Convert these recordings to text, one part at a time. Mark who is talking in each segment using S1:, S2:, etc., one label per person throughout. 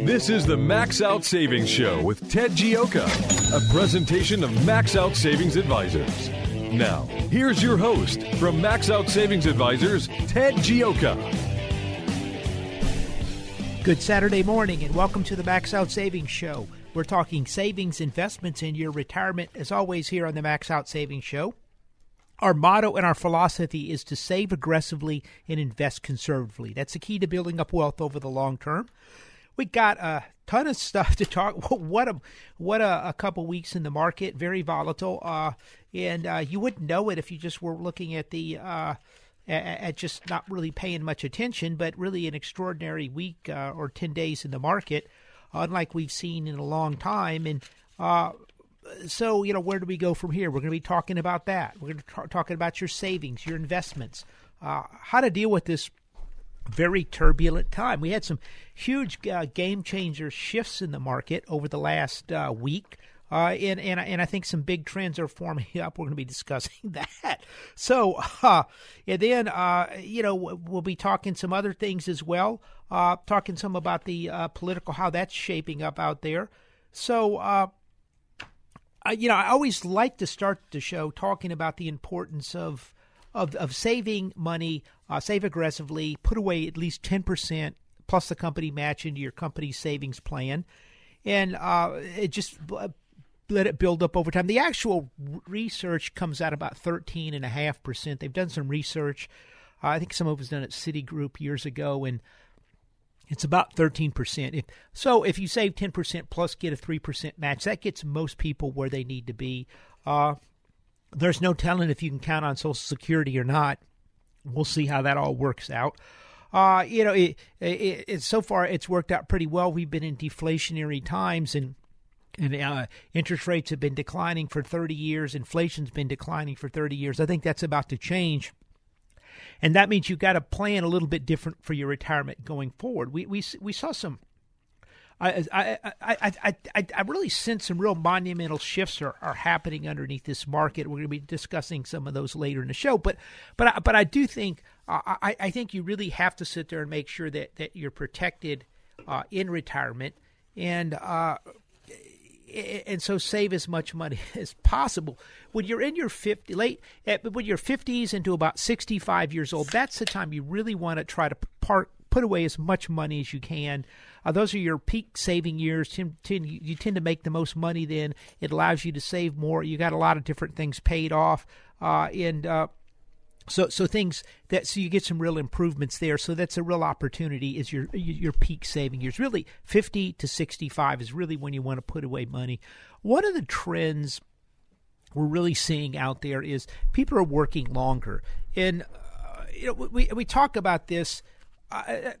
S1: This is the Max Out Savings Show with Ted Gioka, a presentation of Max Out Savings Advisors. Now, here's your host from Max Out Savings Advisors, Ted Gioka.
S2: Good Saturday morning and welcome to the Max Out Savings Show. We're talking savings, investments, and your retirement, as always, here on the Max Out Savings Show. Our motto and our philosophy is to save aggressively and invest conservatively. That's the key to building up wealth over the long term we got a ton of stuff to talk. What a what a, a couple weeks in the market, very volatile, uh, and uh, you wouldn't know it if you just were looking at the. Uh, at just not really paying much attention, but really an extraordinary week uh, or 10 days in the market, unlike we've seen in a long time. And uh, so, you know, where do we go from here? We're going to be talking about that. We're going to be talking about your savings, your investments, uh, how to deal with this very turbulent time. We had some huge uh, game changer shifts in the market over the last uh, week. Uh, and, and and I think some big trends are forming up. We're going to be discussing that. So, uh, and then uh, you know we'll be talking some other things as well. Uh, talking some about the uh, political how that's shaping up out there. So, uh, I, you know, I always like to start the show talking about the importance of of, of saving money, uh, save aggressively, put away at least 10% plus the company match into your company's savings plan. And uh, it just let it build up over time. The actual research comes out about 13.5%. They've done some research. Uh, I think some of it was done at Citigroup years ago, and it's about 13%. If, so if you save 10% plus get a 3% match, that gets most people where they need to be. Uh, there's no telling if you can count on Social Security or not. We'll see how that all works out. Uh, you know, it, it, it, so far it's worked out pretty well. We've been in deflationary times, and and uh, interest rates have been declining for 30 years. Inflation's been declining for 30 years. I think that's about to change. And that means you've got to plan a little bit different for your retirement going forward. We we we saw some I, I, I, I, I, really sense some real monumental shifts are, are happening underneath this market. We're going to be discussing some of those later in the show, but but I, but I do think I, I think you really have to sit there and make sure that, that you're protected uh, in retirement and uh, and so save as much money as possible. When you're in your 50 late when you're 50s into about 65 years old, that's the time you really want to try to park put away as much money as you can uh, those are your peak saving years. Tend, tend, you tend to make the most money then. It allows you to save more. You got a lot of different things paid off, uh, and uh, so so things that so you get some real improvements there. So that's a real opportunity. Is your your peak saving years really fifty to sixty five is really when you want to put away money. One of the trends we're really seeing out there is people are working longer, and uh, you know we we talk about this. Uh,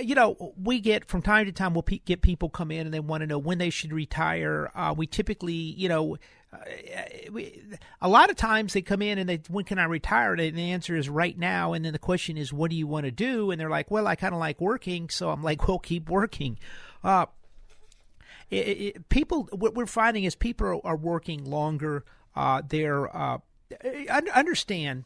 S2: you know, we get from time to time, we'll pe- get people come in and they want to know when they should retire. Uh, we typically, you know, uh, we, a lot of times they come in and they, when can I retire? And the answer is right now. And then the question is, what do you want to do? And they're like, well, I kind of like working. So I'm like, well, keep working. Uh, it, it, people, what we're finding is people are, are working longer. Uh, they're, uh, understand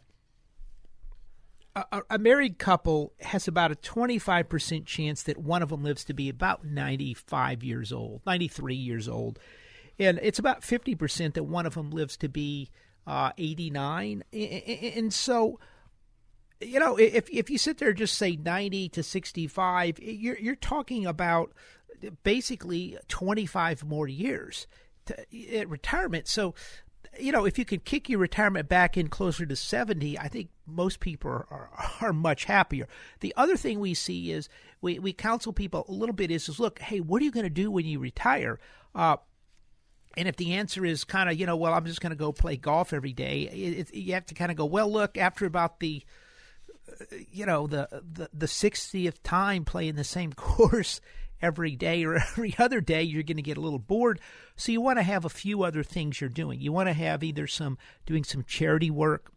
S2: a, a, married couple has about a 25% chance that one of them lives to be about 95 years old, 93 years old. And it's about 50% that one of them lives to be uh, 89. And so, you know, if if you sit there and just say 90 to 65, you're you're talking about basically 25 more years to, at retirement. So, you know, if you could kick your retirement back in closer to 70, I think most people are, are, are, much happier. The other thing we see is we, we counsel people a little bit is, is look, hey, what are you going to do when you retire? Uh, and if the answer is kind of, you know, well, I'm just going to go play golf every day, it, it, you have to kind of go, well, look, after about the, you know, the, the the 60th time playing the same course every day or every other day, you're going to get a little bored. So you want to have a few other things you're doing. You want to have either some doing some charity work,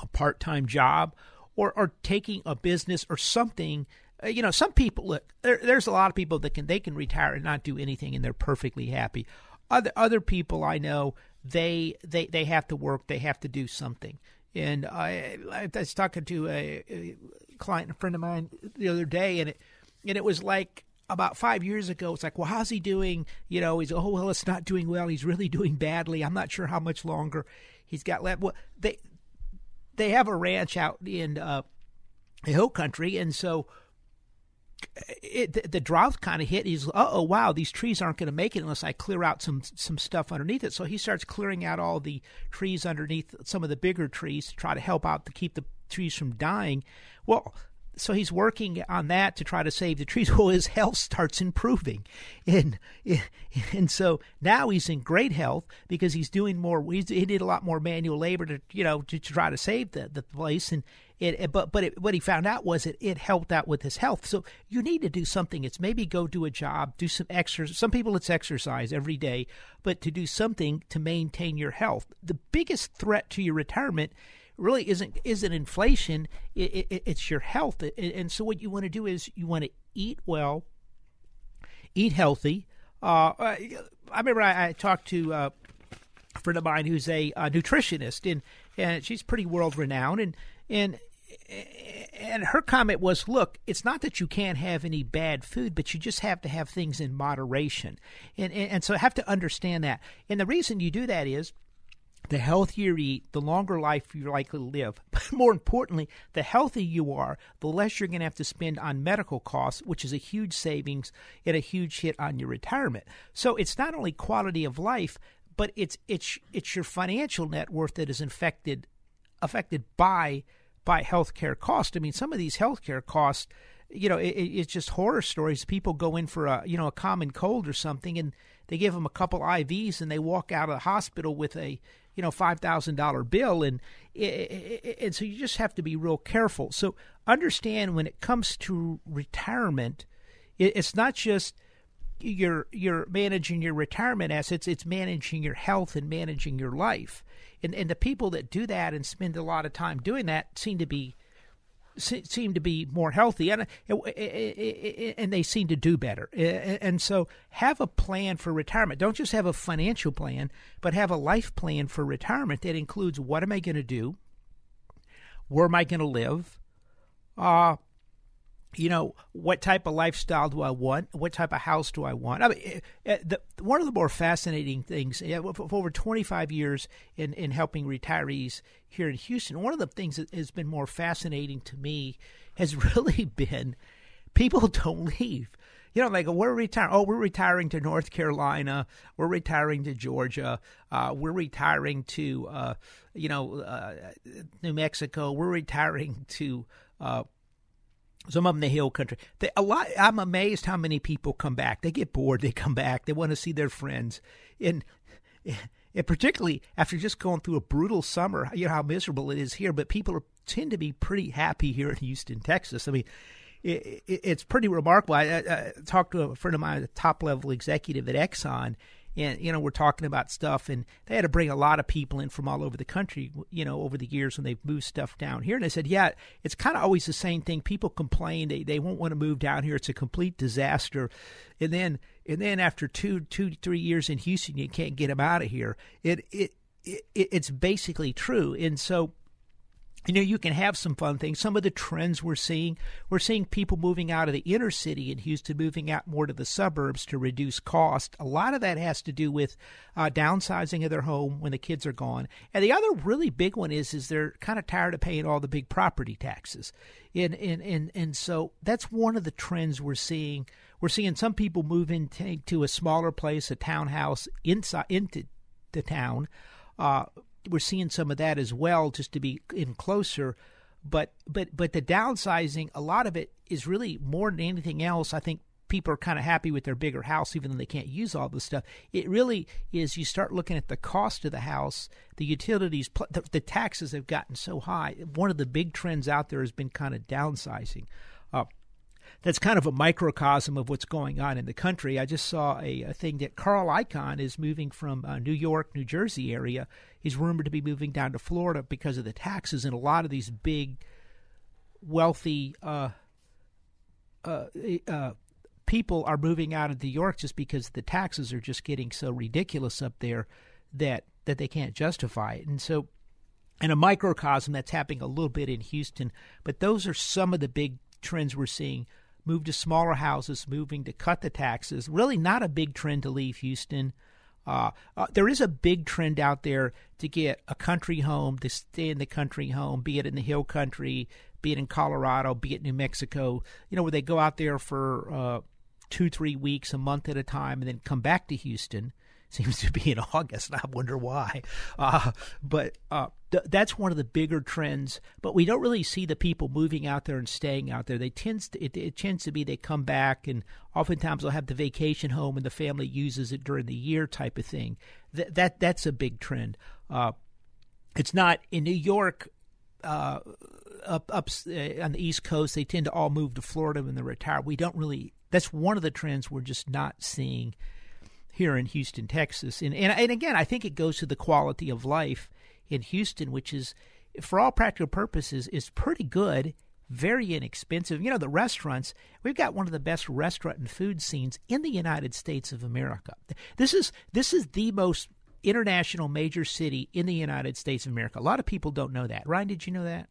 S2: a part-time job, or or taking a business or something. Uh, you know, some people look. There, there's a lot of people that can they can retire and not do anything, and they're perfectly happy. Other other people I know, they they they have to work. They have to do something. And I, I was talking to a, a client, a friend of mine, the other day, and it and it was like about five years ago, it's like, well, how's he doing? You know, he's oh well, it's not doing well. He's really doing badly. I'm not sure how much longer he's got left. Well, they they have a ranch out in uh, the hill country, and so it, the, the drought kind of hit. He's uh oh wow, these trees aren't going to make it unless I clear out some some stuff underneath it. So he starts clearing out all the trees underneath some of the bigger trees to try to help out to keep the trees from dying. Well, so he's working on that to try to save the trees. Well, his health starts improving, and and so now he's in great health because he's doing more. he did a lot more manual labor to you know to, to try to save the the place, and it, but but it, what he found out was it it helped out with his health. So you need to do something. It's maybe go do a job, do some exercise. Some people it's exercise every day, but to do something to maintain your health. The biggest threat to your retirement really isn't isn't inflation. It, it, it's your health, and so what you want to do is you want to eat well, eat healthy. Uh, I remember I, I talked to uh, a friend of mine who's a, a nutritionist, and and she's pretty world renowned, and and and her comment was look it's not that you can't have any bad food but you just have to have things in moderation and, and, and so I have to understand that and the reason you do that is the healthier you eat, the longer life you're likely to live. But more importantly, the healthier you are, the less you're going to have to spend on medical costs, which is a huge savings and a huge hit on your retirement. So it's not only quality of life, but it's it's it's your financial net worth that is affected affected by by healthcare costs. I mean, some of these healthcare costs, you know, it, it's just horror stories. People go in for a you know a common cold or something, and they give them a couple IVs, and they walk out of the hospital with a you know five thousand dollar bill, and and so you just have to be real careful. So understand when it comes to retirement, it's not just you're you're managing your retirement assets; it's managing your health and managing your life. And and the people that do that and spend a lot of time doing that seem to be seem to be more healthy and uh, uh, uh, and they seem to do better. And so have a plan for retirement. Don't just have a financial plan, but have a life plan for retirement that includes what am I going to do? Where am I going to live? Uh you know, what type of lifestyle do I want? What type of house do I want? I mean, the, one of the more fascinating things, over 25 years in, in helping retirees here in Houston, one of the things that has been more fascinating to me has really been people don't leave. You know, like we're retiring. Oh, we're retiring to North Carolina. We're retiring to Georgia. Uh, we're retiring to, uh, you know, uh, New Mexico. We're retiring to uh, some of them the hill country. They, a lot. I'm amazed how many people come back. They get bored. They come back. They want to see their friends, and, and particularly after just going through a brutal summer. You know how miserable it is here, but people are, tend to be pretty happy here in Houston, Texas. I mean, it, it, it's pretty remarkable. I, I, I, talked to a friend of mine, a top level executive at Exxon, and you know we're talking about stuff and they had to bring a lot of people in from all over the country you know over the years when they've moved stuff down here and i said yeah it's kind of always the same thing people complain they, they won't want to move down here it's a complete disaster and then and then after two two three years in houston you can't get them out of here it it, it it's basically true and so you know, you can have some fun things. Some of the trends we're seeing, we're seeing people moving out of the inner city in Houston, moving out more to the suburbs to reduce cost. A lot of that has to do with uh, downsizing of their home when the kids are gone. And the other really big one is, is they're kind of tired of paying all the big property taxes. And, and, and, and so that's one of the trends we're seeing we're seeing some people move into a smaller place, a townhouse inside into the town. Uh, we're seeing some of that as well, just to be in closer. But but but the downsizing, a lot of it is really more than anything else. I think people are kind of happy with their bigger house, even though they can't use all this stuff. It really is. You start looking at the cost of the house, the utilities, the, the taxes have gotten so high. One of the big trends out there has been kind of downsizing. Uh, that's kind of a microcosm of what's going on in the country. I just saw a, a thing that Carl Icahn is moving from uh, New York, New Jersey area. He's rumored to be moving down to Florida because of the taxes, and a lot of these big, wealthy uh, uh, uh people are moving out of New York just because the taxes are just getting so ridiculous up there that that they can't justify it. And so in a microcosm that's happening a little bit in Houston, but those are some of the big trends we're seeing. Move to smaller houses, moving to cut the taxes. Really not a big trend to leave Houston. Uh, uh, there is a big trend out there to get a country home, to stay in the country home, be it in the hill country, be it in Colorado, be it New Mexico, you know, where they go out there for uh, two, three weeks, a month at a time, and then come back to Houston. Seems to be in August, and I wonder why. Uh, but uh, th- that's one of the bigger trends. But we don't really see the people moving out there and staying out there. They tends to, it, it tends to be they come back, and oftentimes they'll have the vacation home, and the family uses it during the year, type of thing. Th- that that's a big trend. Uh, it's not in New York. Uh, up up uh, on the East Coast, they tend to all move to Florida when they retire. We don't really that's one of the trends we're just not seeing here in Houston, Texas. And, and, and again, I think it goes to the quality of life in Houston, which is, for all practical purposes, is pretty good, very inexpensive. You know, the restaurants, we've got one of the best restaurant and food scenes in the United States of America. This is this is the most international major city in the United States of America. A lot of people don't know that. Ryan, did you know that?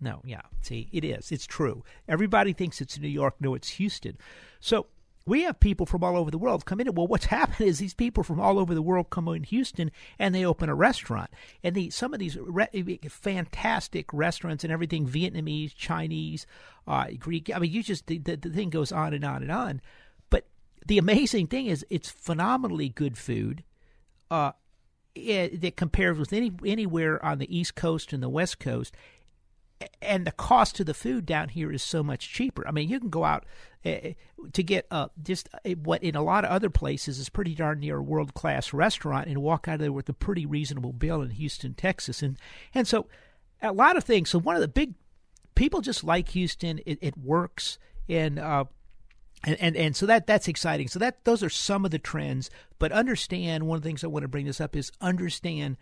S2: No, yeah. See, it is. It's true. Everybody thinks it's New York. No, it's Houston. So we have people from all over the world come in. Well, what's happened is these people from all over the world come in Houston and they open a restaurant. And the, some of these re- fantastic restaurants and everything Vietnamese, Chinese, uh, Greek. I mean, you just, the, the, the thing goes on and on and on. But the amazing thing is it's phenomenally good food. Uh, it, that compares with any anywhere on the East Coast and the West Coast, and the cost of the food down here is so much cheaper. I mean, you can go out uh, to get uh, just uh, what in a lot of other places is pretty darn near a world class restaurant and walk out of there with a pretty reasonable bill in Houston, Texas, and and so a lot of things. So one of the big people just like Houston. It, it works, and uh, and, and and so that that's exciting. So that those are some of the trends. But understand one of the things I want to bring this up is understand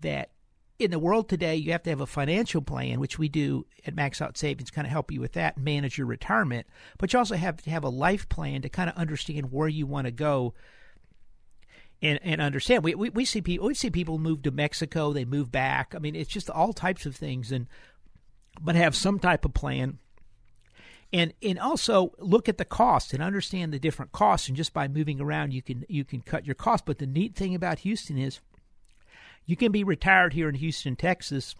S2: that in the world today, you have to have a financial plan, which we do at Max Out Savings, kind of help you with that, and manage your retirement. But you also have to have a life plan to kind of understand where you want to go and, and understand. We, we, we see people we see people move to Mexico, they move back. I mean, it's just all types of things, and but have some type of plan. And, and also look at the cost and understand the different costs. And just by moving around, you can you can cut your costs. But the neat thing about Houston is you can be retired here in Houston, Texas,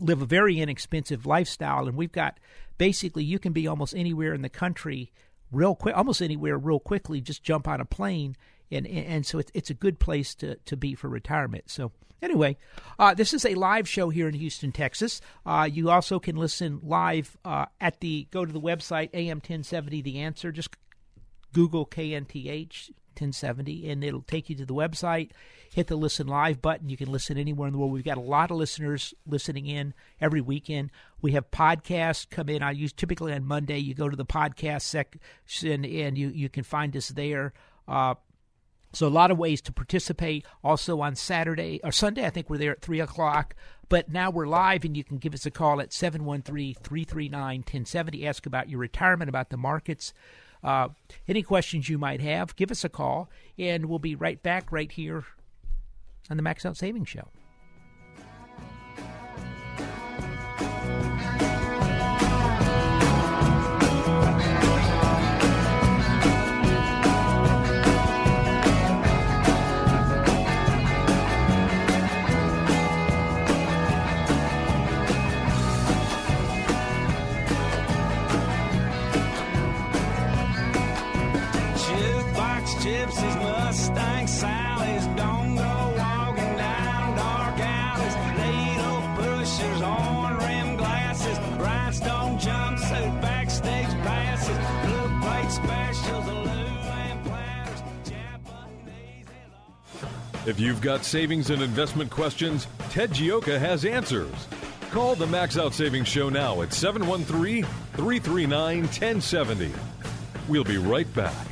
S2: live a very inexpensive lifestyle, and we've got basically you can be almost anywhere in the country real quick, almost anywhere real quickly. Just jump on a plane, and and so it's it's a good place to to be for retirement. So. Anyway, uh, this is a live show here in Houston, Texas. Uh, you also can listen live uh, at the go to the website AM 1070 The Answer. Just Google KNTH 1070, and it'll take you to the website. Hit the listen live button. You can listen anywhere in the world. We've got a lot of listeners listening in every weekend. We have podcasts come in. I use typically on Monday. You go to the podcast section and you you can find us there. Uh, so a lot of ways to participate. Also on Saturday or Sunday, I think we're there at three o'clock. But now we're live, and you can give us a call at 713-339-1070. Ask about your retirement, about the markets. Uh, any questions you might have, give us a call, and we'll be right back right here on the Max Out Savings Show.
S3: Mustang Sally's. Don't go walking down dark alleys. Needle pushers, horn rim glasses, rhinestone jumpsuit, backstage passes, blue plate specials.
S1: If you've got savings and investment questions, Ted Gioka has answers. Call the Max Out Savings Show now at 713 339 1070. We'll be right back.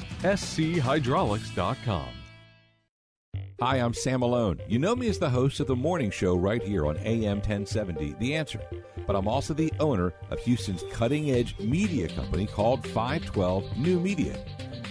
S1: schydraulics.com.
S4: Hi, I'm Sam Malone. You know me as the host of the morning show right here on AM 1070, The Answer. But I'm also the owner of Houston's cutting edge media company called 512 New Media.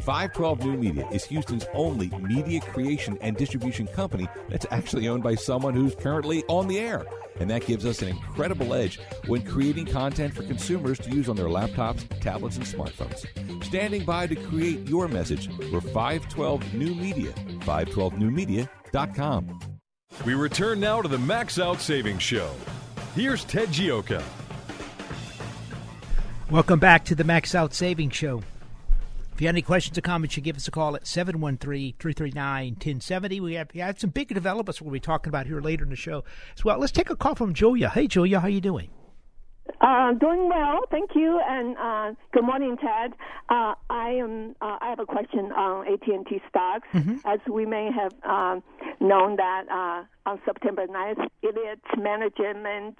S4: 512 New Media is Houston's only media creation and distribution company that's actually owned by someone who's currently on the air. And that gives us an incredible edge when creating content for consumers to use on their laptops, tablets, and smartphones. Standing by to create your message, we're 512 New Media. 512newmedia.com.
S1: We return now to the Max Out Savings Show. Here's Ted Gioka.
S2: Welcome back to the Max Out Savings Show. If you have any questions or comments, you give us a call at 713-339-1070. We have, we have some big developments we'll be talking about here later in the show as well. Let's take a call from Julia. Hey, Julia, how you doing?
S5: Uh, doing well, thank you, and uh, good morning, Ted. Uh, I am. Uh, I have a question on AT and T stocks. As we may have um, known that uh, on September 9th, Elliott Management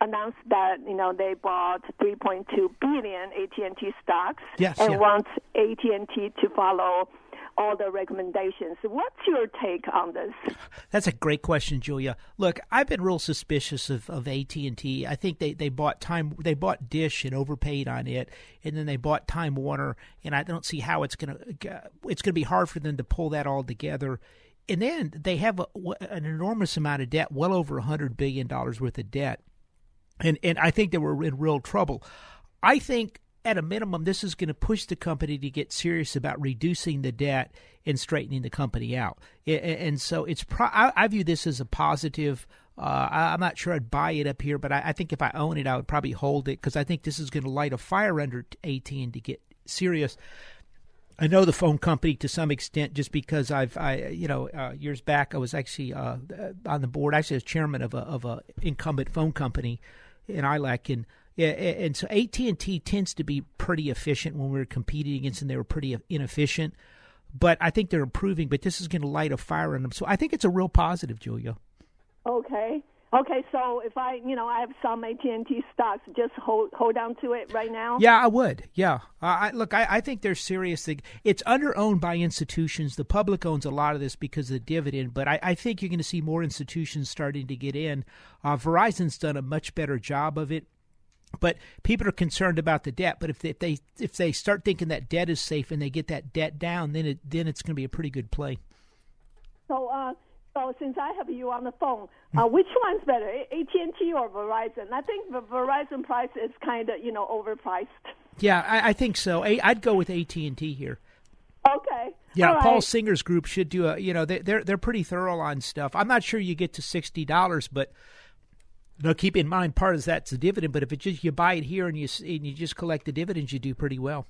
S5: announced that you know they bought 3.2 billion AT and T stocks
S2: Yes,
S5: and
S2: yeah.
S5: wants AT and T to follow all the recommendations. What's your take on this?
S2: That's a great question, Julia. Look, I've been real suspicious of, of AT and T. I think they, they bought time they bought Dish and overpaid on it, and then they bought Time Warner, and I don't see how it's gonna it's gonna be hard for them to pull that all together. And then they have a, an enormous amount of debt, well over hundred billion dollars worth of debt, and and I think they were in real trouble. I think at a minimum, this is going to push the company to get serious about reducing the debt and straightening the company out. And so it's. Pro- I, view this as a positive. Uh, I, I'm not sure I'd buy it up here, but I, think if I own it, I would probably hold it because I think this is going to light a fire under AT and to get serious. I know the phone company to some extent, just because I've, I, you know, uh, years back I was actually uh, on the board, actually as chairman of a of a incumbent phone company in ILAC, and yeah, and so AT and T tends to be pretty efficient when we were competing against them. They were pretty inefficient, but I think they're improving. But this is going to light a fire on them, so I think it's a real positive, Julia.
S5: Okay. Okay, so if I, you know, I have some AT and T stocks, just hold hold on to it right now.
S2: Yeah, I would. Yeah, I, I look. I, I think they're serious. It's under owned by institutions. The public owns a lot of this because of the dividend, but I, I think you're going to see more institutions starting to get in. Uh, Verizon's done a much better job of it. But people are concerned about the debt. But if they, if they if they start thinking that debt is safe and they get that debt down, then it then it's going to be a pretty good play.
S5: So, uh, so since I have you on the phone, uh, which one's better, AT and T or Verizon? I think the Verizon price is kind of, you know, overpriced.
S2: Yeah, I, I think so. I, I'd go with AT and T here.
S5: Okay.
S2: Yeah,
S5: All
S2: Paul
S5: right.
S2: Singer's group should do a. You know, they, they're they're pretty thorough on stuff. I'm not sure you get to sixty dollars, but no, keep in mind part of that's the dividend. But if it just you buy it here and you and you just collect the dividends, you do pretty well.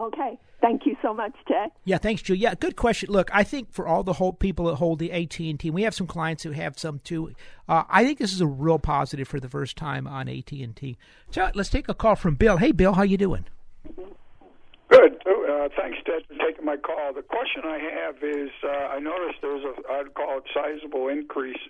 S5: Okay. Thank you so much, Ted.
S2: Yeah, thanks, Julie. Yeah, good question. Look, I think for all the whole people that hold the AT and T, we have some clients who have some too. Uh, I think this is a real positive for the first time on AT and T. So let's take a call from Bill. Hey, Bill, how you doing?
S6: Good. Uh, thanks, Ted, for taking my call. The question I have is, uh, I noticed there's a, I'd call it sizable increase,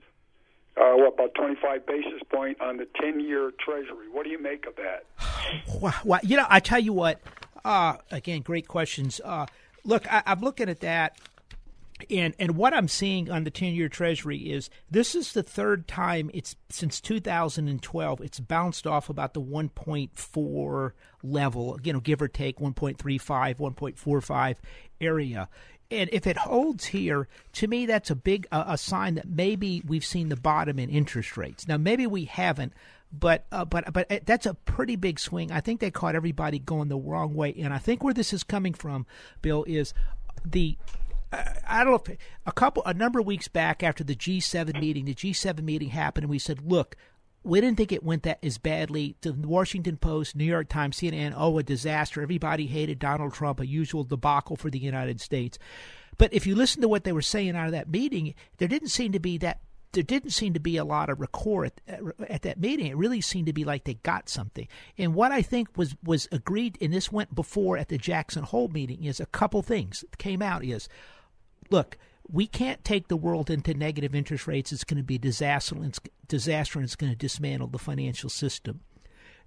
S6: uh, what about 25 basis point on the 10-year Treasury. What do you make of that?
S2: Wow. You know, I tell you what. Uh, again, great questions. Uh, look, I, I'm looking at that, and and what I'm seeing on the 10-year Treasury is this is the third time it's since 2012 it's bounced off about the 1.4 level, you know, give or take 1.35, 1.45 area. And if it holds here, to me, that's a big uh, a sign that maybe we've seen the bottom in interest rates. Now, maybe we haven't, but uh, but but uh, that's a pretty big swing. I think they caught everybody going the wrong way, and I think where this is coming from, Bill, is the I don't know if a couple a number of weeks back after the G7 meeting, the G7 meeting happened, and we said, look. We didn't think it went that as badly. The Washington Post, New York Times, CNN, oh, a disaster. Everybody hated Donald Trump, a usual debacle for the United States. But if you listen to what they were saying out of that meeting, there didn't seem to be that there didn't seem to be a lot of record at, at that meeting. It really seemed to be like they got something. And what I think was was agreed, and this went before at the Jackson Hole meeting, is a couple things came out. Is look, we can't take the world into negative interest rates. It's going to be disaster. And it's, disaster, and it's going to dismantle the financial system.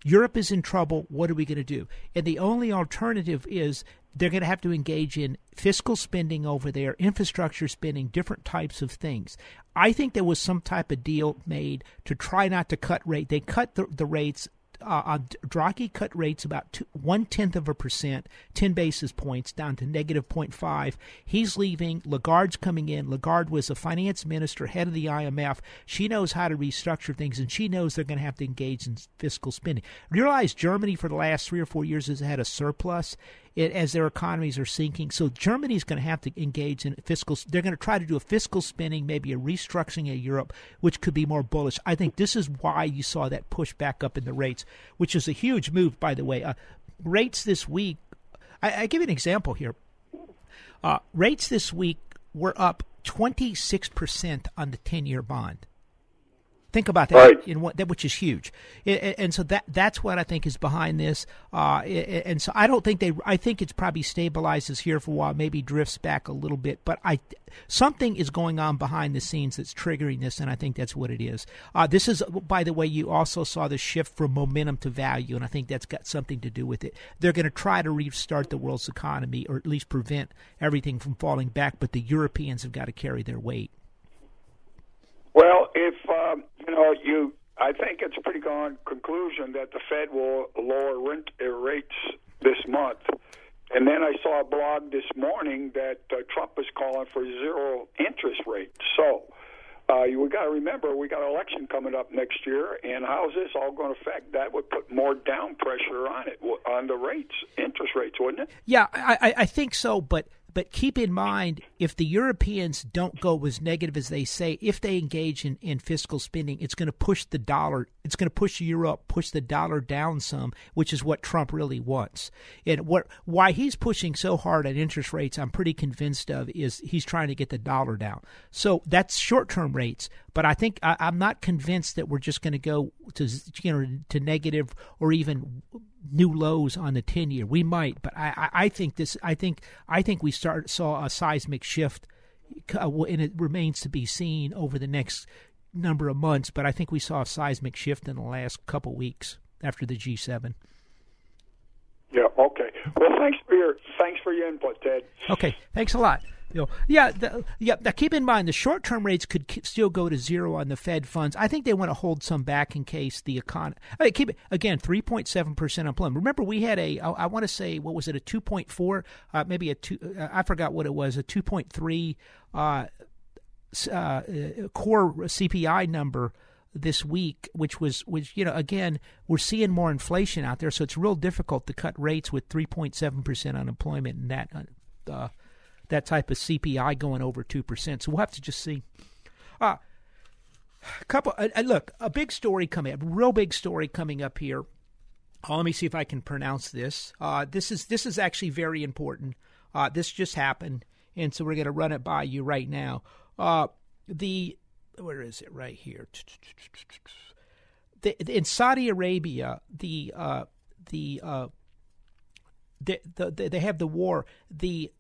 S2: Europe is in trouble. What are we going to do? And the only alternative is they're going to have to engage in fiscal spending over there, infrastructure spending, different types of things. I think there was some type of deal made to try not to cut rate. They cut the, the rates. Uh, uh, Draghi cut rates about one tenth of a percent, ten basis points, down to negative 0.5. He's leaving. Lagarde's coming in. Lagarde was a finance minister, head of the IMF. She knows how to restructure things, and she knows they're going to have to engage in fiscal spending. Realize Germany for the last three or four years has had a surplus it, as their economies are sinking. So Germany's going to have to engage in fiscal. They're going to try to do a fiscal spending, maybe a restructuring of Europe, which could be more bullish. I think this is why you saw that push back up in the rates, which is a huge move, by the way. Uh, rates this week. I, I give you an example here. Uh, rates this week were up 26% on the 10 year bond. Think about that,
S6: Right.
S2: in what, that which is huge, I- and so that that's what I think is behind this. Uh, and so I don't think they. I think it's probably stabilizes here for a while, maybe drifts back a little bit, but I something is going on behind the scenes that's triggering this, and I think that's what it is. Uh, this is, by the way, you also saw the shift from momentum to value, and I think that's got something to do with it. They're going to try to restart the world's economy, or at least prevent everything from falling back, but the Europeans have got to carry their weight.
S6: Well, if um, know, you, I think it's a pretty gone conclusion that the Fed will lower rent uh, rates this month. And then I saw a blog this morning that uh, Trump is calling for zero interest rate. So uh, you got to remember we got an election coming up next year, and how is this all going to affect? That would put more down pressure on it on the rates, interest rates, wouldn't it?
S2: Yeah, I- I think so, but but keep in mind if the Europeans don't go as negative as they say, if they engage in, in fiscal spending, it's going to push the dollar. It's going to push the euro up, push the dollar down some, which is what Trump really wants. And what why he's pushing so hard at interest rates, I'm pretty convinced of, is he's trying to get the dollar down. So that's short term rates, but I think I, I'm not convinced that we're just going to go to you know to negative or even new lows on the 10 year. We might, but I, I, I think this. I think I think we start saw a seismic shift, uh, and it remains to be seen over the next number of months. But I think we saw a seismic shift in the last couple weeks after the G7.
S6: Yeah. Okay. Well, thanks for your thanks for your input, Ted.
S2: Okay, thanks a lot. You know, yeah, the, yeah. Now keep in mind the short-term rates could k- still go to zero on the Fed funds. I think they want to hold some back in case the economy. I mean, keep it again, three point seven percent unemployment. Remember, we had a. I, I want to say what was it, a two point four, uh, maybe a two. Uh, I forgot what it was, a two point three uh, uh, uh, core CPI number this week, which was which you know again we're seeing more inflation out there, so it's real difficult to cut rates with three point seven percent unemployment and that. Uh, that type of CPI going over two percent. So we'll have to just see. Uh, a couple. Uh, look, a big story coming up. Real big story coming up here. Uh, let me see if I can pronounce this. Uh, this is this is actually very important. Uh, this just happened, and so we're going to run it by you right now. Uh, the where is it? Right here. The, in Saudi Arabia, the uh, the, uh, the, the they have the war. The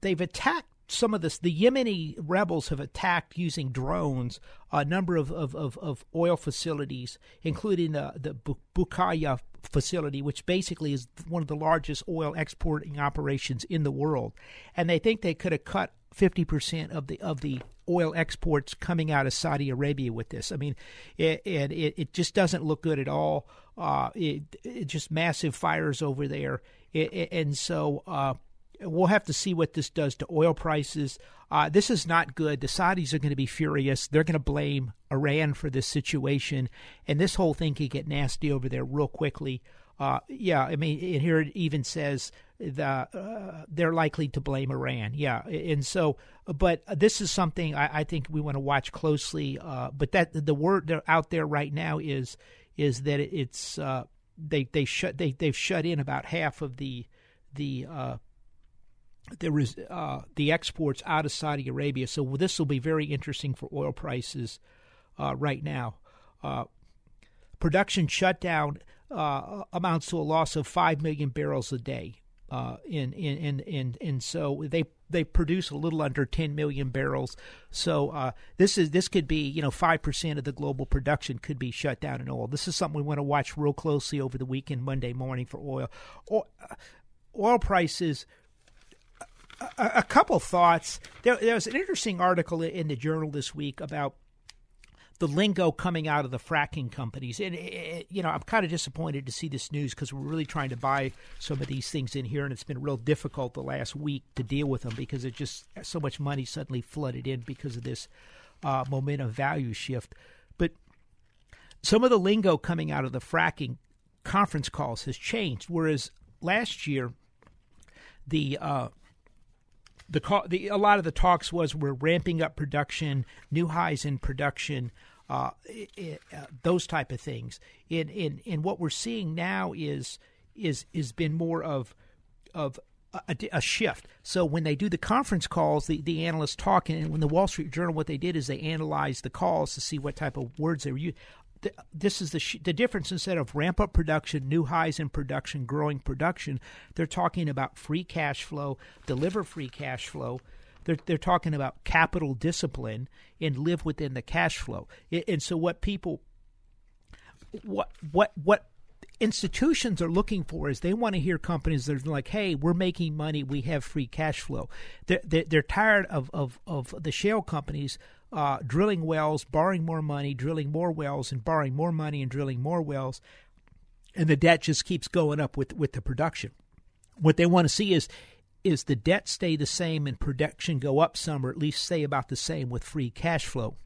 S2: they've attacked some of this, the Yemeni rebels have attacked using drones a number of, of, of, of oil facilities, including the, the Bukaya facility, which basically is one of the largest oil exporting operations in the world. And they think they could have cut 50% of the of the oil exports coming out of Saudi Arabia with this. I mean, it it, it just doesn't look good at all. Uh, it, it just massive fires over there, it, and so uh, We'll have to see what this does to oil prices. Uh, this is not good. The Saudis are going to be furious. They're going to blame Iran for this situation, and this whole thing could get nasty over there real quickly. Uh, yeah, I mean, and here it even says the uh, they're likely to blame Iran. Yeah, and so, but this is something I, I think we want to watch closely. Uh, but that the word out there right now is is that it's uh, they they shut they they've shut in about half of the the uh, there is uh, the exports out of Saudi Arabia. So this will be very interesting for oil prices uh, right now. Uh, production shutdown uh, amounts to a loss of five million barrels a day. Uh, in, in, in, in, and so they they produce a little under 10 million barrels. So uh, this is this could be you know five percent of the global production could be shut down in oil. This is something we want to watch real closely over the weekend, Monday morning for oil. Oil, oil prices a, a couple thoughts. There, there was an interesting article in the journal this week about the lingo coming out of the fracking companies. And, it, you know, I'm kind of disappointed to see this news because we're really trying to buy some of these things in here, and it's been real difficult the last week to deal with them because it just so much money suddenly flooded in because of this uh, momentum value shift. But some of the lingo coming out of the fracking conference calls has changed, whereas last year the uh, the, the a lot of the talks was we're ramping up production, new highs in production, uh, it, uh, those type of things. In in in what we're seeing now is is is been more of of a, a, shift. So when they do the conference calls, the, the analysts talk, and when the Wall Street Journal, what they did is they analyzed the calls to see what type of words they were using this is the sh- the difference instead of ramp up production, new highs in production, growing production. They're talking about free cash flow, deliver free cash flow. They're they're talking about capital discipline and live within the cash flow. And so what people what what what institutions are looking for is they want to hear companies that are like, "Hey, we're making money, we have free cash flow." They're they're, they're tired of, of of the shale companies uh, drilling wells, borrowing more money, drilling more wells, and borrowing more money and drilling more wells, and the debt just keeps going up with with the production. What they want to see is is the debt stay the same and production go up some, or at least stay about the same with free cash flow,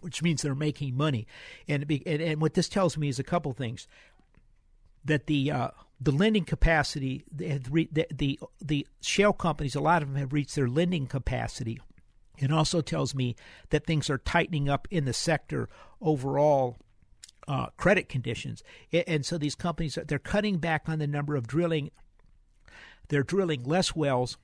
S2: which means they're making money. And and, and what this tells me is a couple things that the uh, the lending capacity the, the the shale companies a lot of them have reached their lending capacity it also tells me that things are tightening up in the sector overall. Uh, credit conditions, and so these companies they're cutting back on the number of drilling. They're drilling less wells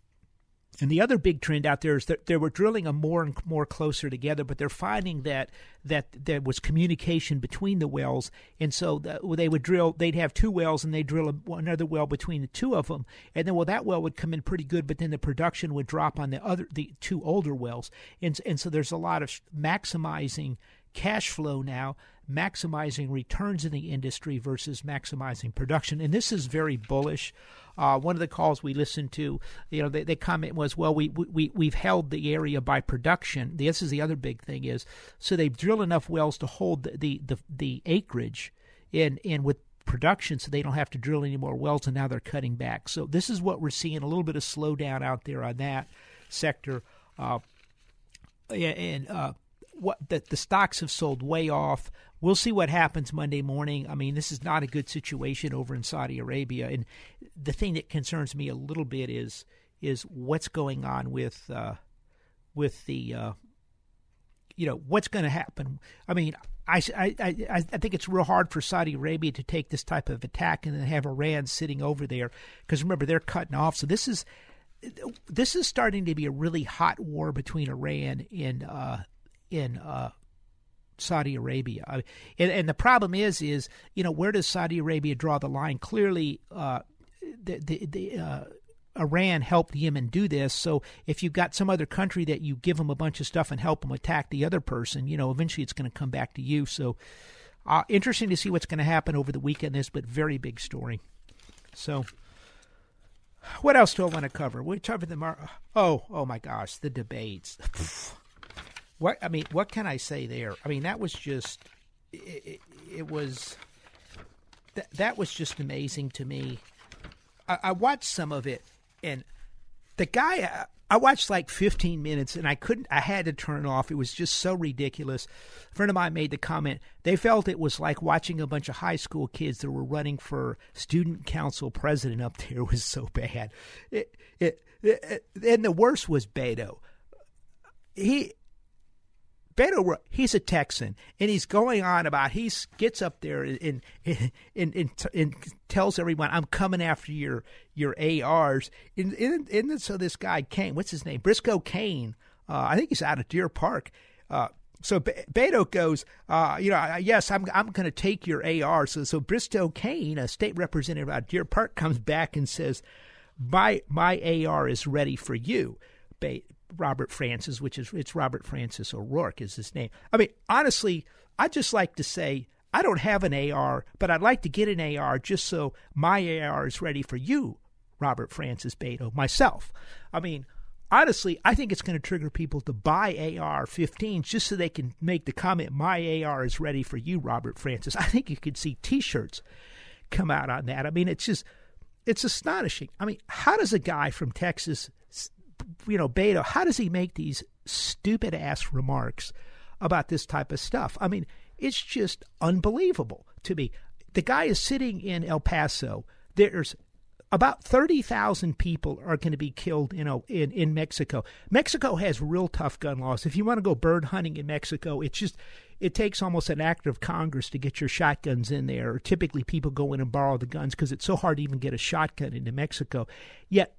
S2: and the other big trend out there is that they were drilling them more and more closer together, but they're finding that that there was communication between the wells, and so they would drill. They'd have two wells, and they'd drill another well between the two of them, and then well that well would come in pretty good, but then the production would drop on the other the two older wells, and and so there's a lot of maximizing cash flow now maximizing returns in the industry versus maximizing production. And this is very bullish. Uh, one of the calls we listened to, you know, the, the comment was, well, we, we, we've held the area by production. This is the other big thing is, so they've drilled enough wells to hold the, the, the, the acreage in, in with production so they don't have to drill any more wells and now they're cutting back. So this is what we're seeing, a little bit of slowdown out there on that sector. Uh, and uh, what the, stocks have sold way off. We'll see what happens Monday morning. I mean, this is not a good situation over in Saudi Arabia, and the thing that concerns me a little bit is is what's going on with uh, with the uh, you know what's going to happen. I mean, I, I, I, I think it's real hard for Saudi Arabia to take this type of attack and then have Iran sitting over there because remember they're cutting off. So this is this is starting to be a really hot war between Iran and uh, in uh, Saudi Arabia. And, and, the problem is, is you know where does Saudi Arabia draw the line? Clearly, uh, the the, the uh, Iran helped Yemen do this. So if you've got some other country that you give them a bunch of stuff and help them attack the other person, you know, eventually it's going to come back to you. So uh, interesting to see what's going to happen over the weekend. This, but very big story. So. What else do I want to cover? We covered the mar- oh oh my gosh the debates. what I mean, what can I say there? I mean that was just it, it, was that that was just amazing to me. I, I watched some of it and the guy I watched like 15 minutes and I couldn't I had to turn it off. It was just so ridiculous. A friend of mine made the comment they felt it was like watching a bunch of high school kids that were running for student council president up there it was so bad. It, it, it, and the worst was Beto. He Beto, he's a Texan, and he's going on about he gets up there and and, and, and, and tells everyone, "I'm coming after your your ARs." And, and, and so this guy Cain, what's his name, Briscoe Cain, uh, I think he's out of Deer Park. Uh, so Be- Beto goes, uh, you know, yes, I'm I'm going to take your AR. So so Briscoe Cain, a state representative out of Deer Park, comes back and says, "My my AR is ready for you." Robert Francis, which is it's Robert Francis O'Rourke is his name. I mean, honestly, I just like to say I don't have an AR, but I'd like to get an AR just so my AR is ready for you, Robert Francis Beto, myself. I mean, honestly, I think it's going to trigger people to buy AR-15s just so they can make the comment, "My AR is ready for you, Robert Francis." I think you could see T-shirts come out on that. I mean, it's just it's astonishing. I mean, how does a guy from Texas you know, Beto, how does he make these stupid ass remarks about this type of stuff? I mean, it's just unbelievable to me. The guy is sitting in El Paso. There's about 30,000 people are going to be killed you know, in, in Mexico. Mexico has real tough gun laws. If you want to go bird hunting in Mexico, it's just it takes almost an act of Congress to get your shotguns in there. Typically, people go in and borrow the guns because it's so hard to even get a shotgun into Mexico. Yet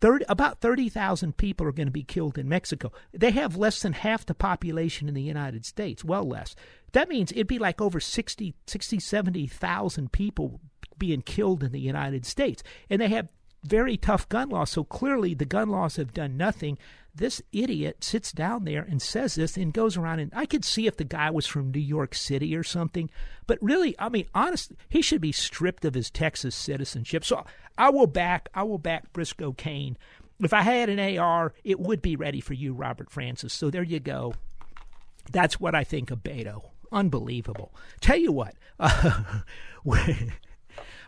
S2: 30, about 30,000 people are going to be killed in Mexico. They have less than half the population in the United States, well less. That means it'd be like over 60, 60 70,000 people being killed in the United States. And they have very tough gun laws. So clearly the gun laws have done nothing this idiot sits down there and says this and goes around and I could see if the guy was from New York City or something. But really, I mean, honestly, he should be stripped of his Texas citizenship. So I will back I will back Briscoe Cain. If I had an AR, it would be ready for you, Robert Francis. So there you go. That's what I think of Beto. Unbelievable. Tell you what, uh,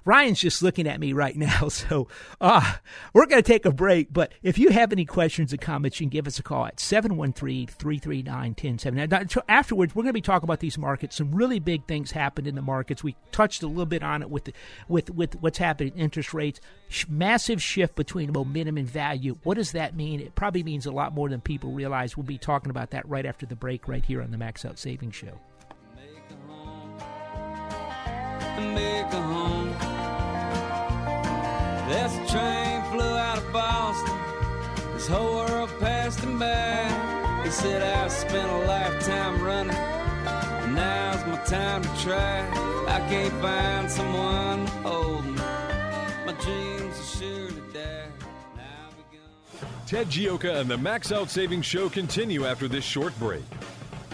S2: Ryan's just looking at me right now. So uh, we're going to take a break. But if you have any questions or comments, you can give us a call at 713 339 1070. Afterwards, we're going to be talking about these markets. Some really big things happened in the markets. We touched a little bit on it with, the, with, with what's happening in interest rates. Massive shift between momentum and value. What does that mean? It probably means a lot more than people realize. We'll be talking about that right after the break, right here on the Max Out Savings Show. Make a home. This train flew out of Boston. This whole world passed him by. He said, I've spent a lifetime running. And now's my time to try. I can't find someone to hold me. My dreams are sure to die. Ted Gioka and the Max Out Savings Show continue after this short break.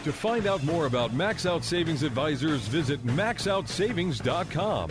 S2: To find out more about Max Out Savings Advisors, visit maxoutsavings.com.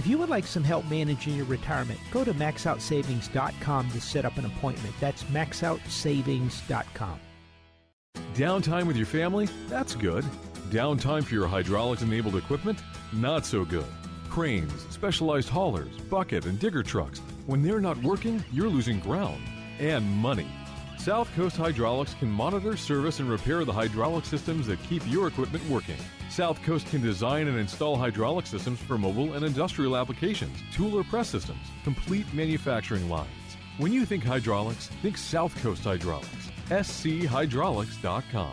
S2: If you would like some help managing your retirement, go to maxoutsavings.com to set up an appointment. That's maxoutsavings.com.
S1: Downtime with your family? That's good. Downtime for your hydraulics enabled equipment? Not so good. Cranes, specialized haulers, bucket, and digger trucks. When they're not working, you're losing ground and money. South Coast Hydraulics can monitor, service, and repair the hydraulic systems that keep your equipment working. South Coast can design and install hydraulic systems for mobile and industrial applications, tool or press systems, complete manufacturing lines. When you think hydraulics, think South Coast Hydraulics. schydraulics.com.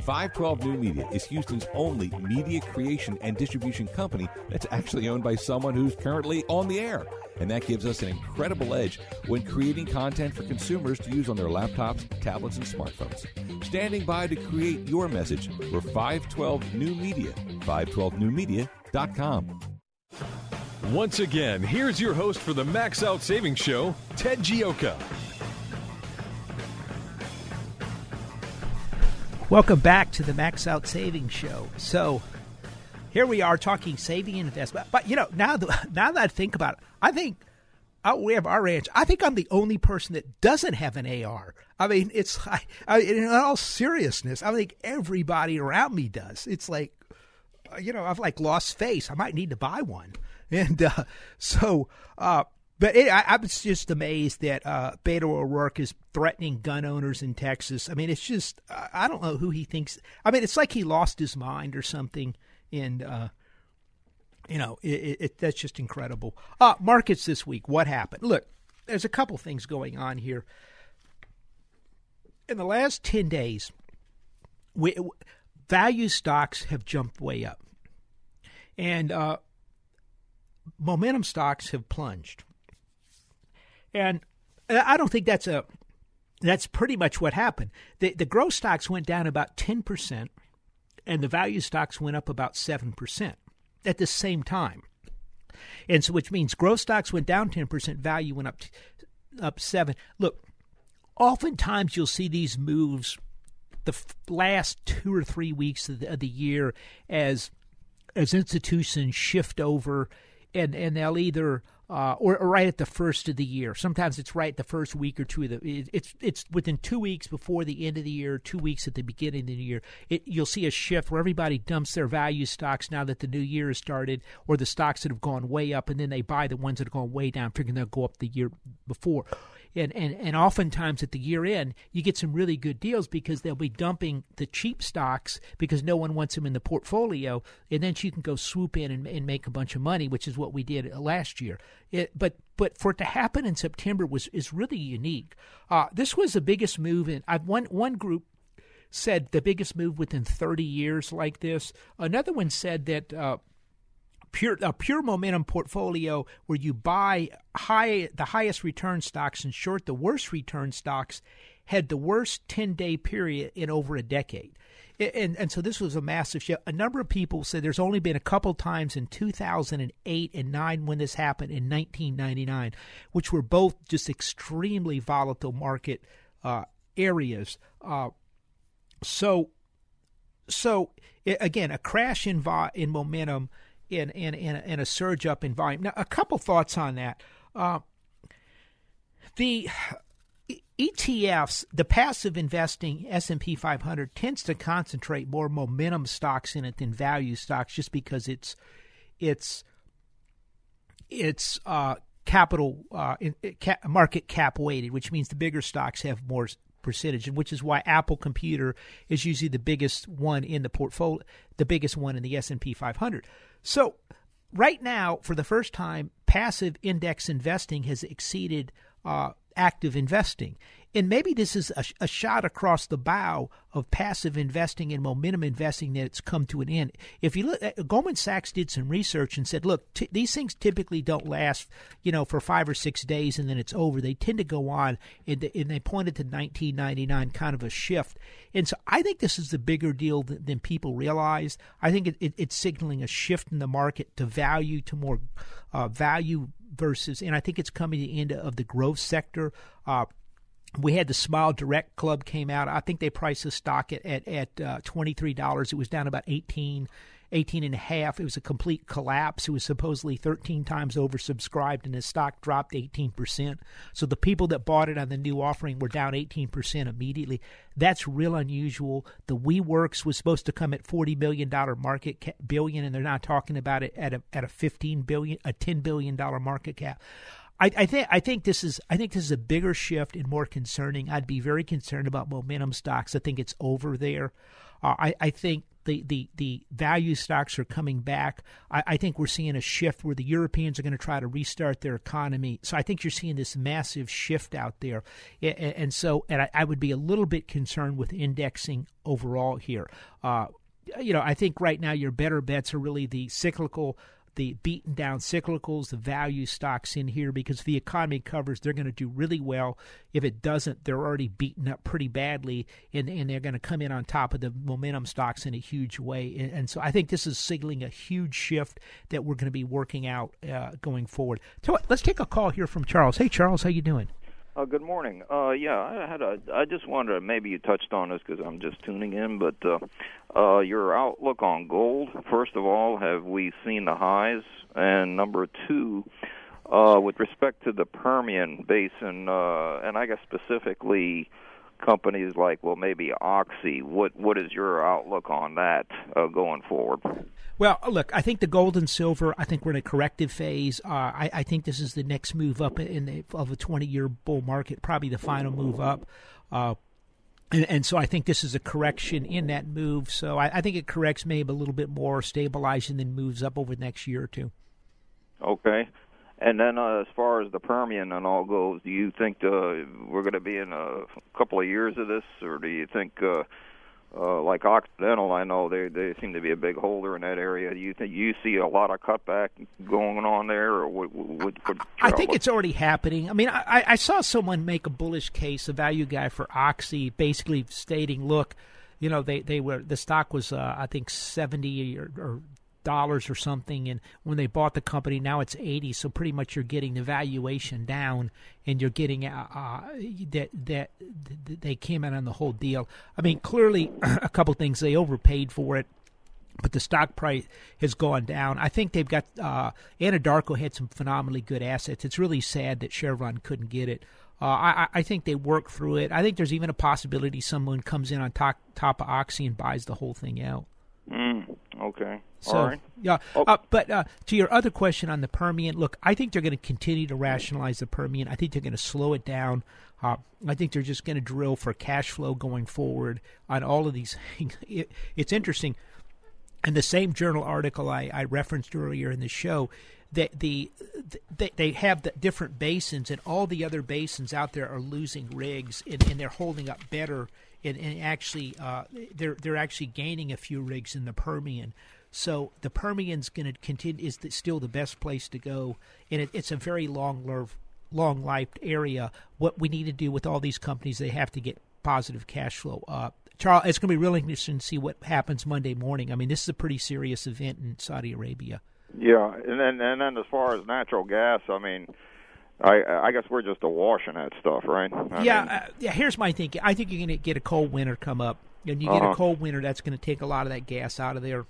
S4: 512 New Media is Houston's only media creation and distribution company that's actually owned by someone who's currently on the air. And that gives us an incredible edge when creating content for consumers to use on their laptops, tablets, and smartphones. Standing by to create your message, we're 512 New Media, 512newmedia.com.
S1: Once again, here's your host for the Max Out Savings Show, Ted Gioka.
S2: Welcome back to the Max Out Savings Show. So, here we are talking saving and investment. But you know, now that now that I think about it, I think out we have our ranch. I think I'm the only person that doesn't have an AR. I mean, it's I, I, in all seriousness. I think everybody around me does. It's like, you know, I've like lost face. I might need to buy one. And uh, so, uh, but it, I, I, was just amazed that uh, Beto O'Rourke is threatening gun owners in Texas. I mean, it's just I don't know who he thinks. I mean, it's like he lost his mind or something. And uh, you know, it, it, that's just incredible. Uh, markets this week. What happened? Look, there's a couple things going on here. In the last ten days, we, value stocks have jumped way up, and uh, momentum stocks have plunged. And uh, I don't think that's a that's pretty much what happened. The the growth stocks went down about 10% and the value stocks went up about 7% at the same time. And so which means growth stocks went down 10%, value went up up 7. Look, oftentimes you'll see these moves the last 2 or 3 weeks of the, of the year as as institutions shift over and and they'll either uh, or, or, right at the first of the year. Sometimes it's right the first week or two of the. it's it's within two weeks before the end of the year, two weeks at the beginning of the year. It, you'll see a shift where everybody dumps their value stocks now that the new year has started, or the stocks that have gone way up, and then they buy the ones that have gone way down, figuring they'll go up the year before and, and, and oftentimes at the year end, you get some really good deals because they'll be dumping the cheap stocks because no one wants them in the portfolio, and then you can go swoop in and, and make a bunch of money, which is what we did last year. It, but but for it to happen in September was is really unique. Uh, this was the biggest move in. I've one one group said the biggest move within 30 years like this. Another one said that uh, pure a pure momentum portfolio where you buy high the highest return stocks and short the worst return stocks had the worst 10 day period in over a decade. And, and so this was a massive shift. A number of people said there's only been a couple times in 2008 and 9 when this happened in 1999, which were both just extremely volatile market uh, areas. Uh, so, so again, a crash in vo- in momentum in in in, in a surge up in volume. Now, a couple thoughts on that. Uh, the ETFs, the passive investing S&P 500 tends to concentrate more momentum stocks in it than value stocks, just because it's it's it's uh, capital uh, market cap weighted, which means the bigger stocks have more percentage, which is why Apple Computer is usually the biggest one in the portfolio, the biggest one in the S&P 500. So, right now, for the first time, passive index investing has exceeded uh, active investing. And maybe this is a, a, shot across the bow of passive investing and momentum investing that's come to an end. If you look, uh, Goldman Sachs did some research and said, look, t- these things typically don't last, you know, for five or six days and then it's over. They tend to go on, and, and they pointed to 1999, kind of a shift. And so I think this is the bigger deal than, than people realize. I think it, it, it's signaling a shift in the market to value, to more uh, value versus, and I think it's coming to the end of the growth sector. Uh, we had the Smile Direct Club came out. I think they priced the stock at at, at uh, twenty three dollars. It was down about 18, 18 and a half. It was a complete collapse. It was supposedly thirteen times oversubscribed, and the stock dropped eighteen percent. So the people that bought it on the new offering were down eighteen percent immediately. That's real unusual. The WeWorks was supposed to come at forty billion dollar market cap, billion, and they're not talking about it at a at a fifteen billion, a ten billion dollar market cap. I, I, think I think this is I think this is a bigger shift and more concerning. I'd be very concerned about momentum stocks. I think it's over there. Uh, I, I think the, the, the value stocks are coming back. I, I think we're seeing a shift where the Europeans are going to try to restart their economy. So I think you're seeing this massive shift out there. And, so, and I, I, would be a little bit concerned with indexing overall here. Uh, you know, I think right now your better bets are really the cyclical the beaten down cyclicals, the value stocks in here because if the economy covers, they're going to do really well. If it doesn't, they're already beaten up pretty badly, and, and they're going to come in on top of the momentum stocks in a huge way. And, and so I think this is signaling a huge shift that we're going to be working out uh, going forward. So let's take a call here from Charles. Hey, Charles, how you doing?
S7: Uh, good morning. Uh, yeah, I had a. I just wanted maybe you touched on this because I'm just tuning in, but uh, uh, your outlook on gold. First of all, have we seen the highs? And number two, uh, with respect to the Permian Basin, uh, and I guess specifically companies like well maybe Oxy. What what is your outlook on that uh, going forward?
S2: Well, look, I think the gold and silver. I think we're in a corrective phase. Uh, I, I, think this is the next move up in the, of a twenty-year bull market, probably the final move up. Uh, and, and, so I think this is a correction in that move. So I, I think it corrects maybe a little bit more, stabilizing, then moves up over the next year or two.
S7: Okay. And then, uh, as far as the Permian and all goes, do you think uh, we're going to be in a couple of years of this, or do you think uh, uh, like Occidental, I know they they seem to be a big holder in that area. Do you think you see a lot of cutback going on there, or what? what, what
S2: I think it's already happening. I mean, I, I saw someone make a bullish case, a value guy for Oxy, basically stating, "Look, you know, they they were the stock was uh, I think seventy or, or dollars or something and when they bought the company now it's 80 so pretty much you're getting the valuation down and you're getting uh, uh, that that they came in on the whole deal i mean clearly a couple things they overpaid for it but the stock price has gone down. I think they've got uh, Anadarko had some phenomenally good assets. It's really sad that Chevron couldn't get it. Uh, I, I think they work through it. I think there's even a possibility someone comes in on top, top of Oxy and buys the whole thing out.
S7: Mm, okay.
S2: So,
S7: All right.
S2: Yeah. Oh. Uh, but uh, to your other question on the Permian, look, I think they're going to continue to rationalize the Permian. I think they're going to slow it down. Uh, I think they're just going to drill for cash flow going forward on all of these things. It, it's interesting. In the same journal article I, I referenced earlier in the show, that the, the they have the different basins, and all the other basins out there are losing rigs, and, and they're holding up better and, and actually uh, they're they're actually gaining a few rigs in the Permian. So the Permian's going to continue is the, still the best place to go, and it, it's a very long life long lived area. What we need to do with all these companies, they have to get positive cash flow up. Charles, it's going to be really interesting to see what happens Monday morning. I mean, this is a pretty serious event in Saudi Arabia.
S7: Yeah, and then and then as far as natural gas, I mean, I I guess we're just awash in that stuff, right? I
S2: yeah,
S7: mean,
S2: uh, yeah. Here's my thinking. I think you're going to get a cold winter come up, and you get
S7: uh-huh.
S2: a cold winter that's going to take a lot of that gas out of there.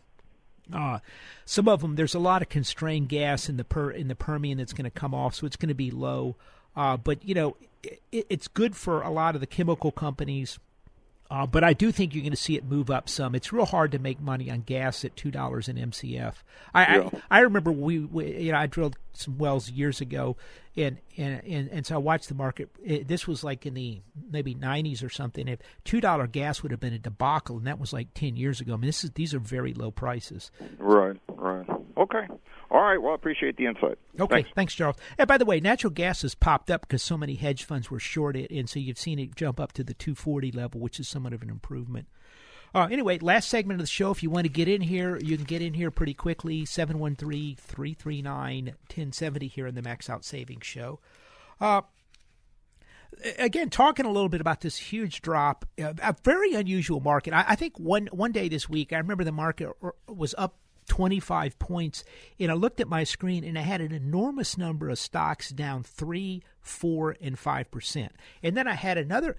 S2: Uh, some of them, there's a lot of constrained gas in the per in the Permian that's going to come off, so it's going to be low. Uh, but you know, it, it's good for a lot of the chemical companies uh, but I do think you're going to see it move up some. It's real hard to make money on gas at two dollars an MCF. I,
S7: Yeah.
S2: I I remember we, we you know I drilled some wells years ago, and and and, and so I watched the market. It, this was like in the maybe 90s or something. If two dollar gas would have been a debacle, and that was like 10 years ago. I mean, this is these are very low prices.
S7: right. Right. Okay. All right. Well, I appreciate the insight.
S2: Okay,
S7: Thanks.
S2: thanks. Charles. And by the way, natural gas has popped up because so many hedge funds were short it, and so you've seen it jump up to the 240 level, which is somewhat of an improvement. Uh, anyway, last segment of the show. If you want to get in here, you can get in here pretty quickly. 713 339 1070 here in the Max Out Savings Show. Uh, again, talking a little bit about this huge drop, uh, a very unusual market. I, I think one one day this week, I remember the market was up 25 points, and I looked at my screen and I had an enormous number of stocks down three, four, and five percent, and then I had another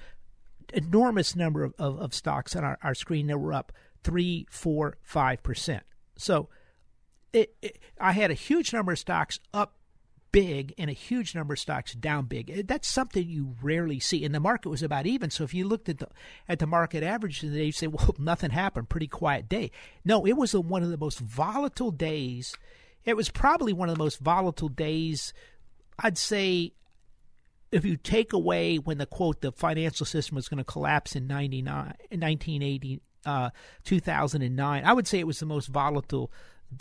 S2: enormous number of, of, of stocks on our, our screen that were up three, four, five percent. So. It, it, I had a huge number of stocks up big and a huge number of stocks down big. That's something you rarely see. And the market was about even. So if you looked at the at the market average today, you say, well, nothing happened. Pretty quiet day. No, it was one of the most volatile days. It was probably one of the most volatile days. I'd say if you take away when the quote the financial system was going to collapse in 99 1980 uh, 2009 i would say it was the most volatile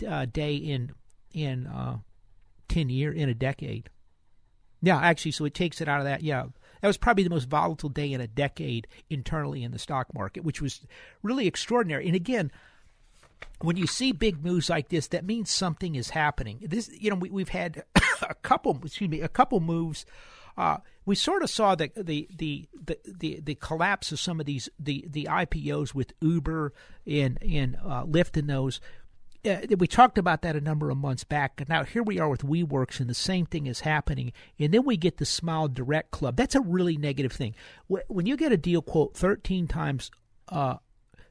S2: uh, day in in uh, 10 year in a decade. Yeah, actually, so it takes it out of that. Yeah, that was probably the most volatile day in a decade internally in the stock market, which was really extraordinary. And again, when you see big moves like this, that means something is happening. This, you know, we, we've had a couple, excuse me, a couple moves. Uh, we sort of saw the, the the, the the the collapse of some of these the the IPOs with Uber and and uh, Lyft and those uh, we talked about that a number of months back. Now here we are with WeWorks, and the same thing is happening. And then we get the Smile Direct Club. That's a really negative thing. When you get a deal quote thirteen times uh,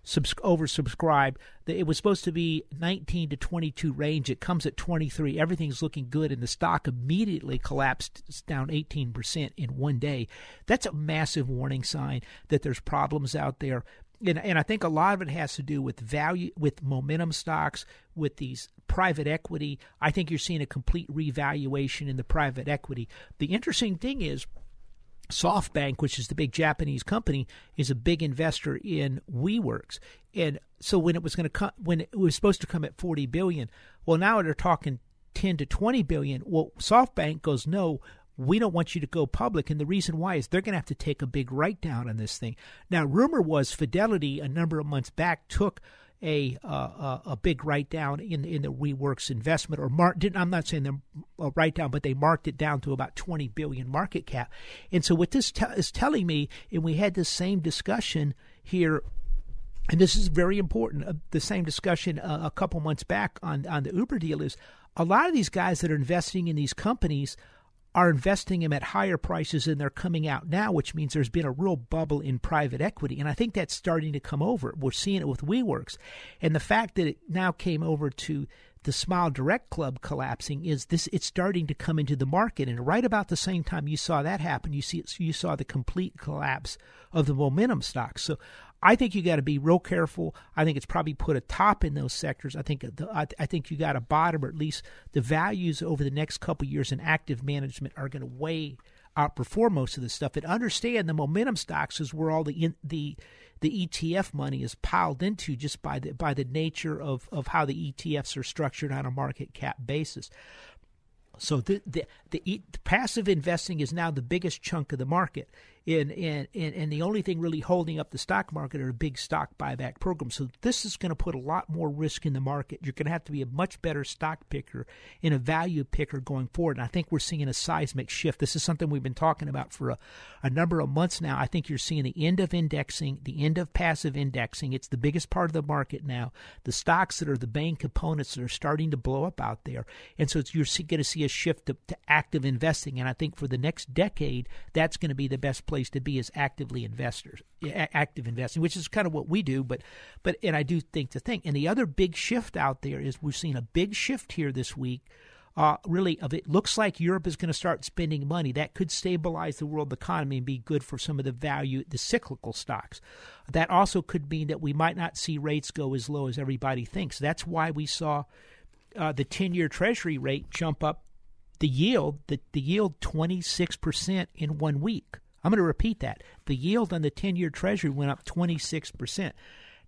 S2: subs- oversubscribed, it was supposed to be nineteen to twenty-two range. It comes at twenty-three. Everything's looking good, and the stock immediately collapsed down eighteen percent in one day. That's a massive warning sign that there's problems out there and, and I think a lot of it has to do with value, with momentum stocks, with these private equity. I think you're seeing a complete revaluation in the private equity. The interesting thing is, SoftBank, which is the big Japanese company, is a big investor in WeWorks, and so when it was going to come, when it was supposed to come at 40 billion, well now they're talking 10 to 20 billion. Well, SoftBank goes, no, we don't want you to go public. And the reason why is they're going to have to take a big write down on this thing. Now, rumor was Fidelity a number of months back took a uh, a big write down in in the WeWorks investment, or mar- didn't, I'm not saying the uh, write down, but they marked it down to about 20 billion market cap. And so what this te- is telling me, and we had this same discussion here and this is very important. Uh, the same discussion uh, a couple months back on on the Uber deal is a lot of these guys that are investing in these companies are investing them at higher prices than they're coming out now, which means there's been a real bubble in private equity. And I think that's starting to come over. We're seeing it with WeWorks. And the fact that it now came over to the Smile Direct Club collapsing is this it's starting to come into the market. And right about the same time you saw that happen, you see you saw the complete collapse of the momentum stocks. So I think you got to be real careful. I think it's probably put a top in those sectors. I think uh, the, I, I think you got a bottom, or at least the values over the next couple years in active management are going to way outperform most of this stuff. And understand the momentum stocks is where all the in, the the ETF money is piled into just by the by the nature of of how the ETFs are structured on a market cap basis. So the, the the, the passive investing is now the biggest chunk of the market, and, and and and the only thing really holding up the stock market are big stock buyback programs. So this is going to put a lot more risk in the market. You're going to have to be a much better stock picker and a value picker going forward. And I think we're seeing a seismic shift. This is something we've been talking about for a, a number of months now. I think you're seeing the end of indexing, the end of passive indexing. It's the biggest part of the market now. The stocks that are the main components that are starting to blow up out there, and so you're going to see a shift to, to active investing. And I think for the next decade, that's going to be the best place to be as actively investors, active investing, which is kind of what we do. But, but, and I do think to think. And the other big shift out there is we've seen a big shift here this week. Uh, really, of it looks like Europe is going to start spending money. That could stabilize the world economy and be good for some of the value, the cyclical stocks. That also could mean that we might not see rates go as low as everybody thinks. That's why we saw uh, the 10 year Treasury rate jump up the yield, the, the yield 26% in one week. I'm going to repeat that. The yield on the 10 year Treasury went up 26%.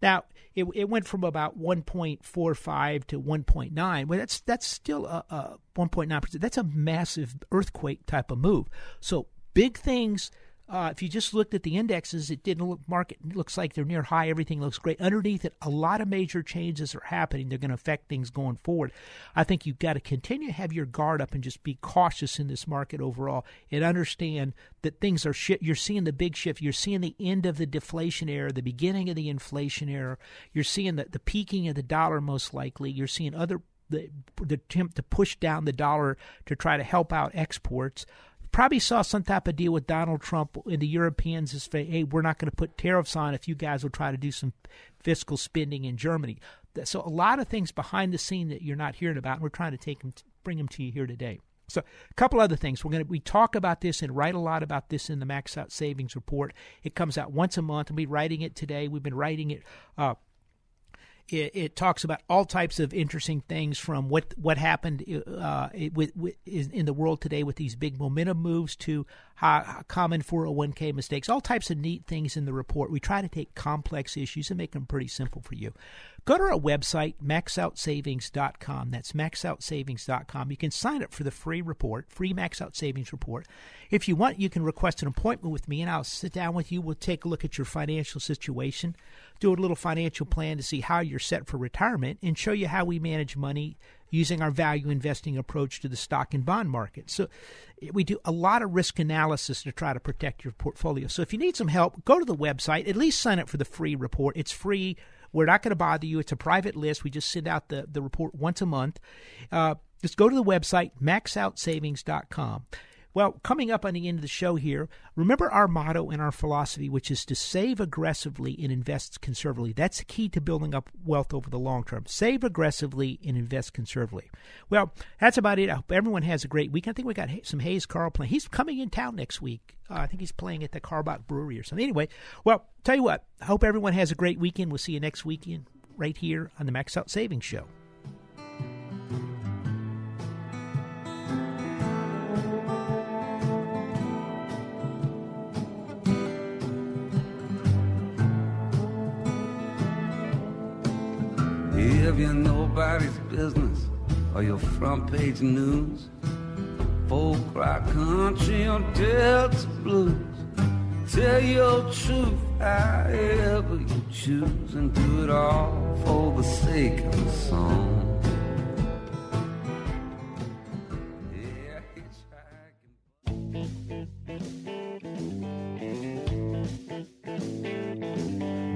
S2: Now, it, it went from about 1.45 to 1.9. Well, that's that's still a, a 1.9 percent. That's a massive earthquake type of move. So big things uh, if you just looked at the indexes, it didn't look market looks like they're near high. Everything looks great. Underneath it, a lot of major changes are happening. They're going to affect things going forward. I think you've got to continue to have your guard up and just be cautious in this market overall and understand that things are. You're seeing the big shift. You're seeing the end of the deflation era, the beginning of the inflation era. You're seeing the, the peaking of the dollar most likely. You're seeing other the, the attempt to push down the dollar to try to help out exports probably saw some type of deal with Donald Trump and the Europeans is as hey, we're not going to put tariffs on if you guys will try to do some fiscal spending in Germany. So a lot of things behind the scene that you're not hearing about, and we're trying to take them, bring them to you here today. So a couple other things. We're going to we talk about this and write a lot about this in the Max Out Savings Report. It comes out once a month. We'll be writing it today. We've been writing it. Uh, it, it, talks about all types of interesting things from what what happened uh, with, with, in the world today with these big momentum moves to how, common 401k mistakes, all types of neat things in the report. We try to take complex issues and make them pretty simple for you. Go to our website, maxoutsavings.com. That's maxoutsavings.com. You can sign up for the free report, free Max Out Savings report. If you want, you can request an appointment with me, and I'll sit down with you. We'll take a look at your financial situation, do a little financial plan to see how you're set for retirement, and show you how we manage money using our value investing approach to the stock and bond market. So we do a lot of risk analysis to try to protect your portfolio. So if you need some help, go to the website, at least sign up for the free report. It's free. We're not going to bother you. It's a private list. We just send out the, the report once a month. Uh, just go to the website, maxoutsavings.com. Well, coming up on the end of the show here, remember our motto and our philosophy, which is to save aggressively and invest conservatively. That's the key to building up wealth over the long term. Save aggressively and invest conservatively. Well, that's about it. I hope everyone has a great week. I think we got some Hayes Carll playing. He's coming in town next week. Uh, I think he's playing at the Karbach Brewery or something. Anyway, well, tell you what, I hope everyone has a great weekend. We'll see you next weekend right here on the Max Out Savings Show.
S8: If you're nobody's business or your front page news, folk rock country or Delta blues, tell your truth however you choose and do it all for the sake of the song.